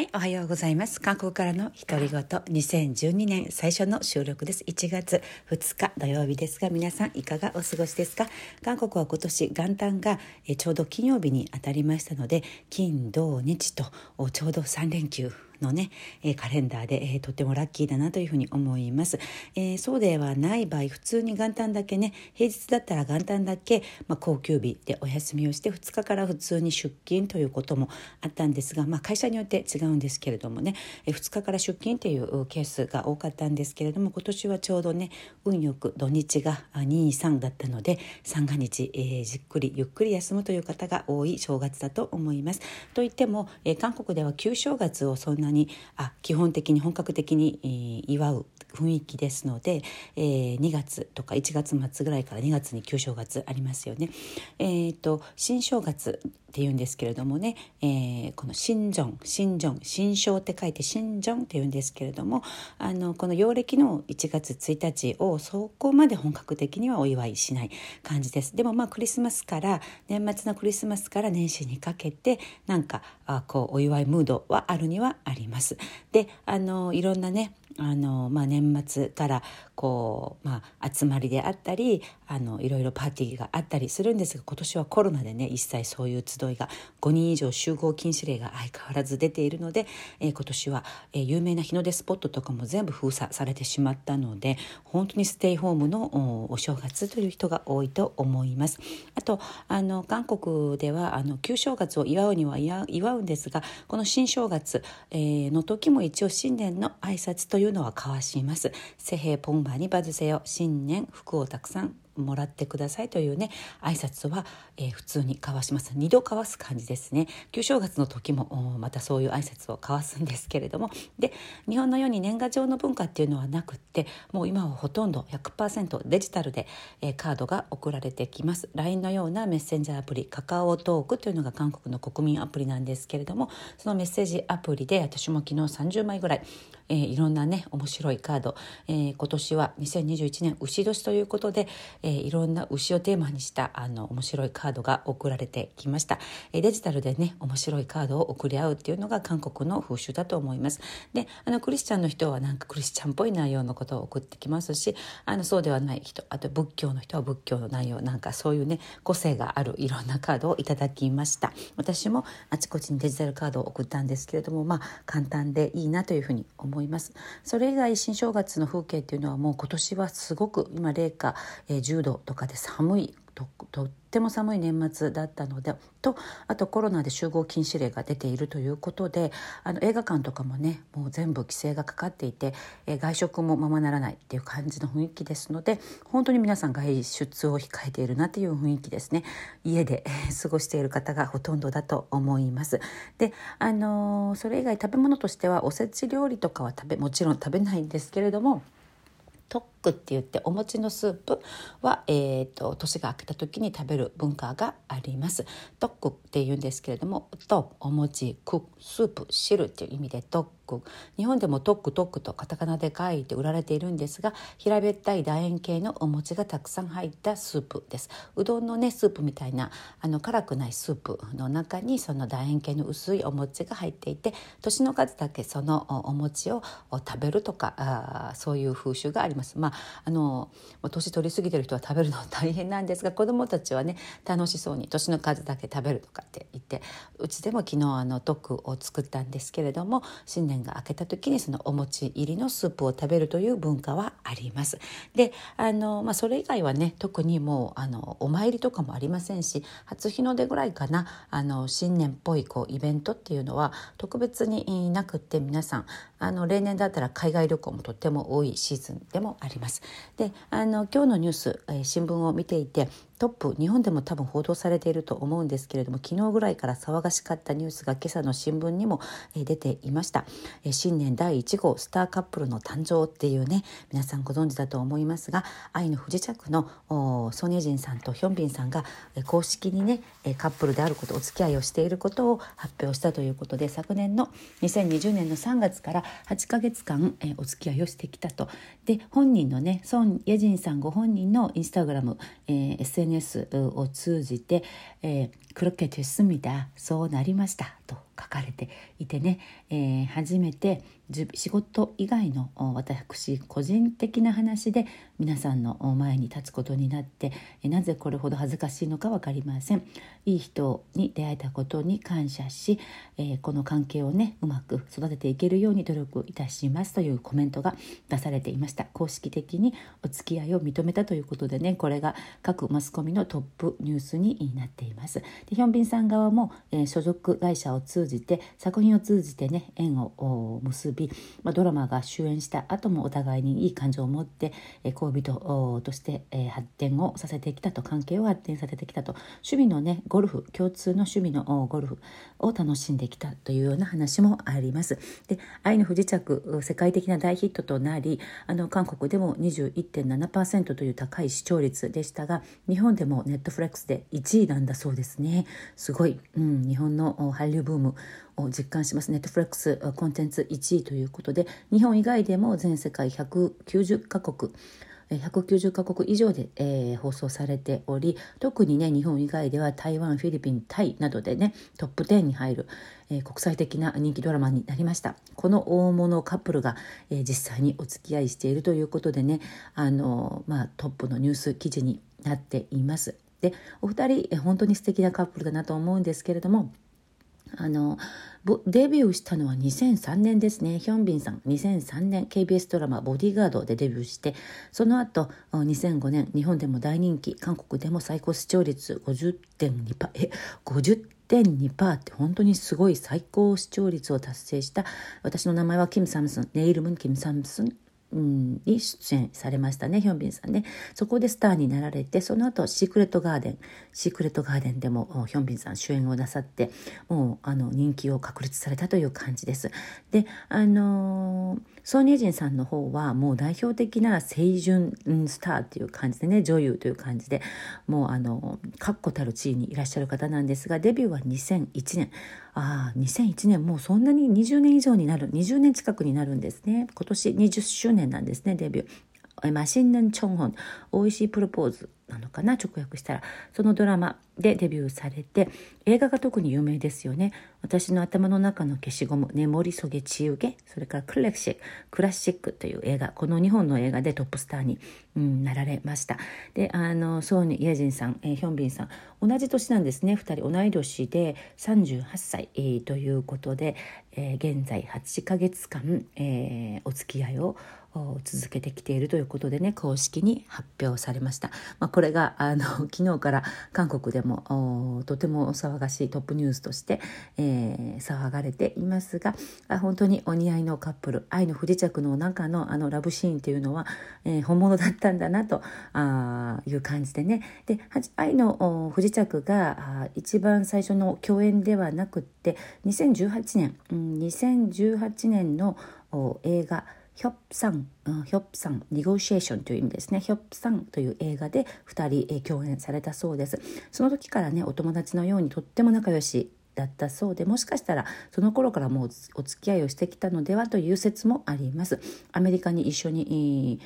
はい、おはようございます。韓国からの独り言、2012年最初の収録です。1月2日土曜日ですが、皆さんいかがお過ごしですか？韓国は今年元旦がえちょうど金曜日に当たりましたので、金、土、日とちょうど3連休のね、えカレンダーで、えとてもラッキーだなというふうに思います、えー、そうではない場合普通に元旦だけね平日だったら元旦だけ、まあ、高級日でお休みをして2日から普通に出勤ということもあったんですが、まあ、会社によって違うんですけれどもね、え2日から出勤というケースが多かったんですけれども今年はちょうどね運よく土日が23だったので三が日、えー、じっくりゆっくり休むという方が多い正月だと思います。といっても、えー、韓国では旧正月をそんなにあ基本的に本格的に、祝う雰囲気ですので、えー、2月とか1月末ぐらいから2月に旧正月ありますよね。えーと、新正月っていうんですけれどもね、えー、この新正新正新正って書いて新正っていうんですけれどもあのこの陽暦の1月1日をそこまで本格的にはお祝いしない感じです。でもまあクリスマスから年末のクリスマスから年始にかけてなんかあこうお祝いムードはあるにはあります。であのいろんなねあの、まあ、年末からこう、まあ、集まりであったりあのいろいろパーティーがあったりするんですが今年はコロナでね一切そういう集いが5人以上集合禁止令が相変わらず出ているので、えー、今年は、えー、有名な日の出スポットとかも全部封鎖されてしまったので本当にステイホームのお正月という人が多いと思います。あとあの韓国ではあの旧正月を祝うには祝うんですがこの新正月、えー、の時も一応新年の挨拶というのは交わします。セヘポンバにバズセよ。新年福をたくさんもらってくださいというね挨拶は、えー、普通に交わします。2度交わす感じですね。旧正月の時もまたそういう挨拶を交わすんですけれども。で日本のように年賀状の文化っていうのはなくってもう今はほとんど100%デジタルで、えー、カードが送られてきます。LINE のようなメッセンジャーアプリカカオトークというのが韓国の国民アプリなんですけれどもそのメッセージアプリで私も昨日30枚ぐらいえー、いろんなね面白いカード、えー、今年は2021年牛年ということで、えー、いろんな牛をテーマにしたあの面白いカードが送られてきました、えー、デジタルでね面白いカードを送り合うっていうのが韓国の風習だと思います。であのクリスチャンの人はなんかクリスチャンっぽい内容のことを送ってきますしあのそうではない人あと仏教の人は仏教の内容なんかそういうね個性があるいろんなカードをいただきました。私もあちこちにデジタルカードを送ったんですけれどもまあ簡単でいいなというふうに思い思います。それ以外新正月の風景っていうのはもう今年はすごく今冷夏、え10度とかで寒いととっても寒い年末だったのでとあとコロナで集合禁止令が出ているということであの映画館とかもねもう全部規制がかかっていて、え外食もままならないっていう感じの雰囲気ですので本当に皆さん外出を控えているなという雰囲気ですね家で、過ごしている方がほとんどだと思います。であのー、それ以外食べ物としてはおせち料理とかは食べもちろん食べないんですけれどもクって言ってお餅のスープは、えーと、年が明けた時に食べる文化があります。トックって言うんですけれどもとお餅クスープ汁っていう意味でトック。日本でもトックトックとカタカナで書いて売られているんですが平べったい楕円形のお餅がたくさん入ったスープです。うどんのねスープみたいなあの辛くないスープの中にその楕円形の薄いお餅が入っていて年の数だけそのお餅を食べるとかあそういう風習があります。まああの年取り過ぎてる人は食べるの大変なんですが子どもたちはね楽しそうに年の数だけ食べるとかって言ってうちでも昨日あのドッグを作ったんですけれども新年が明けた時にそのお餅入りのスープを食べるという文化はあります。であの、まあ、それ以外はね特にもうあのお参りとかもありませんし初日の出ぐらいかなあの新年っぽいこうイベントっていうのは特別になくって皆さんあの例年だったら海外旅行もとっても多いシーズンでもあります。ます。であの今日のニュース、えー、新聞を見ていてトップ日本でも多分報道されていると思うんですけれども昨日ぐらいから騒がしかったニュースが今朝の新聞にも出ていました。新年第1号スターカップルの誕生っていうね皆さんご存知だと思いますが愛の不時着のソニェジンさんとヒョンビンさんが公式にねカップルであることお付き合いをしていることを発表したということで昨年の2020年の3月から8ヶ月間お付き合いをしてきたと。で本人のねソン・イェジンさんご本人のインスタグラム、えー、SNS SNS を通じて、えー 그렇게됐습니다そうなりましたと 書かれていてね、えー、初めて仕事以外の私個人的な話で皆さんの前に立つことになってなぜこれほど恥ずかしいのか分かりません。いい人に出会えたことに感謝し、えー、この関係をねうまく育てていけるように努力いたしますというコメントが出されていました。公式的にお付き合いを認めたということでねこれが各マスコミのトップニュースになっています。でヒョンビンさん側も、えー、所属会社を通じて作品を通じてね縁を結び、まあ、ドラマが終演した後もお互いにいい感情を持って、え、恋人として、え、発展をさせてきたと関係を発展させてきたと。趣味のねゴルフ共通の趣味のゴルフを楽しんできたというような話もあります。で愛の不時着世界的な大ヒットとなりあの韓国でも21.7%という高い視聴率でしたが日本でもネットフレックスで1位なんだそうですね。すごい、うん、日本の韓流ブーム。を実感します。ネットフレックスコンテンツ1位ということで日本以外でも全世界190カ国190カ国以上で、えー、放送されており特にね日本以外では台湾フィリピンタイなどでねトップ10に入る、えー、国際的な人気ドラマになりました。この大物カップルが、えー、実際にお付き合いしているということでねあの、まあ、トップのニュース記事になっています。でお二人え本当に素敵なカップルだなと思うんですけれどもあのデビューしたのは2003年ですね。ヒョンビンさん2003年。KBS ドラマ「ボディーガード」でデビューしてその後2005年。日本でも大人気。韓国でも最高視聴率50.2%え50.2%って本当にすごい最高視聴率を達成した。私の名前はキム・サムスン。ネイルムン・キム・サムスン。に出演されましたねヒョンビンさんね。そこでスターになられてその後シークレットガーデンシークレットガーデンでもヒョンビンさん主演をなさってもうあの人気を確立されたという感じです。であのー、ソニエジンさんの方はもう代表的な清純スターっていう感じでね女優という感じでもうあの確固たる地位にいらっしゃる方なんですがデビューは2001年ああ2001年もうそんなに20年以上になる20年近くになるんですね今年20周年なんですねデビュー。マシンンチョンホン美味しいプロポーズなのかな直訳したら。そのドラマでデビューされて映画が特に有名ですよね。私の頭の中の消しゴム「眠りそげちゆげ」それからクレクシクラシックという映画この2本の映画でトップスターに、うん、なられました。であのソーニ・イェジンさん、え、ヒョンビンさん同じ年なんですね。2人同い年で38歳、えー、ということで、えー、現在8ヶ月間、えー、お付き合いを続けてきているということでね公式に発表されました、まあ、これがあの 昨日から韓国でもとても騒がしいトップニュースとして、えー、騒がれていますが本当にお似合いのカップル愛の不時着の中のあのラブシーンというのは、えー、本物だったんだなとあいう感じでね。で愛の不時着が一番最初の共演ではなくって2018年、うん、2018年の映画「ヒョップさん、ヒョップさん、ネゴシエーションという意味ですね。ヒョップさんという映画で2人、共演されたそうです。その時からね、お友達のようにとっても仲良しだったそうでもしかしたらその頃からもうお付き合いをしてきたのではという説もあります。アメリカに一緒に、え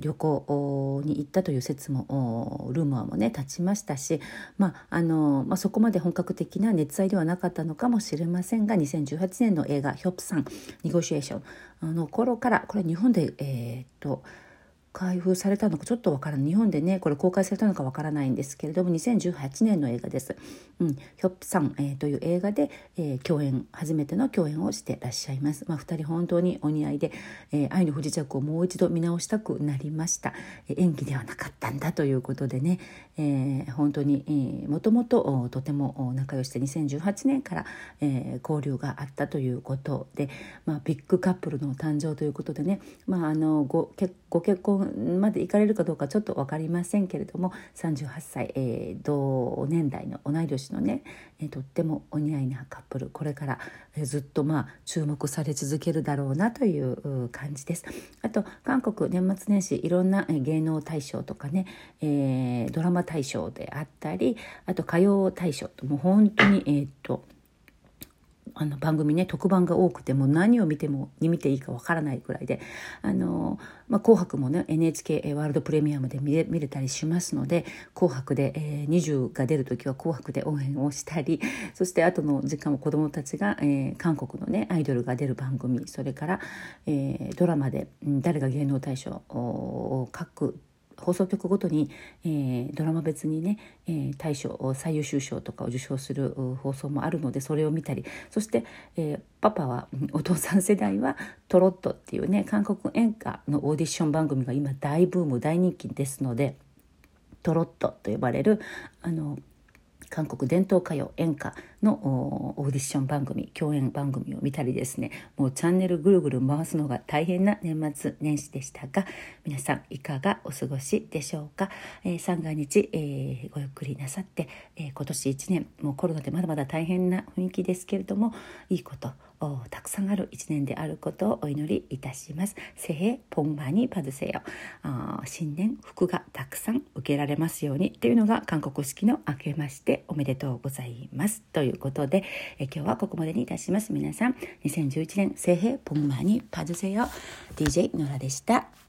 旅行に行ったという説もルーマーもね立ちましたし、まああのまあ、そこまで本格的な熱愛ではなかったのかもしれませんが2018年の映画「ヒョップさんニゴシエーション」の頃からこれ日本でえー、っと開封されたのかちょっとわからない日本でねこれ公開されたのかわからないんですけれども2018年の映画です。うん、ヒョップさん、えー、という映画で、えー、共演初めての共演をしてらっしゃいます。まあ、2人本当にお似合いで、えー、愛の不時着をもう一度見直したくなりました。え演技ではなかったんだということでね、えー、本当に、えー、もともととても仲良しで2018年から、えー、交流があったということで、まあ、ビッグカップルの誕生ということでね、まあ、あのごご結婚まで行かれるかどうかちょっと分かりませんけれども38歳、えー、同年代の同い年のね、えー、とってもお似合いなカップルこれから、えー、ずっとまあ注目され続けるだろうなという感じです。あと韓国年末年始いろんな芸能大賞とかね、えー、ドラマ大賞であったりあと歌謡大賞ともう本当にえっ、ー、とあの番組ね特番が多くても何を見てもに見ていいかわからないくらいであの、まあ、紅白もね NHK ワールドプレミアムで見れ見れたりしますので「紅白で」えー、20が出る時は「紅白」で応援をしたりそして後の時間も子どもたちが、えー、韓国のねアイドルが出る番組それから、えー、ドラマで「誰が芸能大賞」を各放送局ごとに、えー、ドラマ別にね、えー、大賞最優秀賞とかを受賞する放送もあるのでそれを見たりそして、えー、パパはお父さん世代は「トロット」っていうね韓国演歌のオーディション番組が今大ブーム大人気ですので「トロット」と呼ばれるあの韓国伝統歌謡演歌のオーディション番組共演番組を見たりですね。もうチャンネルぐるぐる回すのが大変な年末年始でしたが皆さんいかがお過ごしでしょうか、えー、三が日、えー、ごゆっくりなさって、えー、今年1年もうコロナでまだまだ大変な雰囲気ですけれどもいいことたくさんある一年であることをお祈りいたします。새해복많이받으세あ新年福がたくさん受けられますようにというのが韓国式の明けましておめでとうございます。といういうことで、え今日はここまでにいたします。皆さん、2011年、聖兵ポンマーにパズセヨ、DJ ノラでした。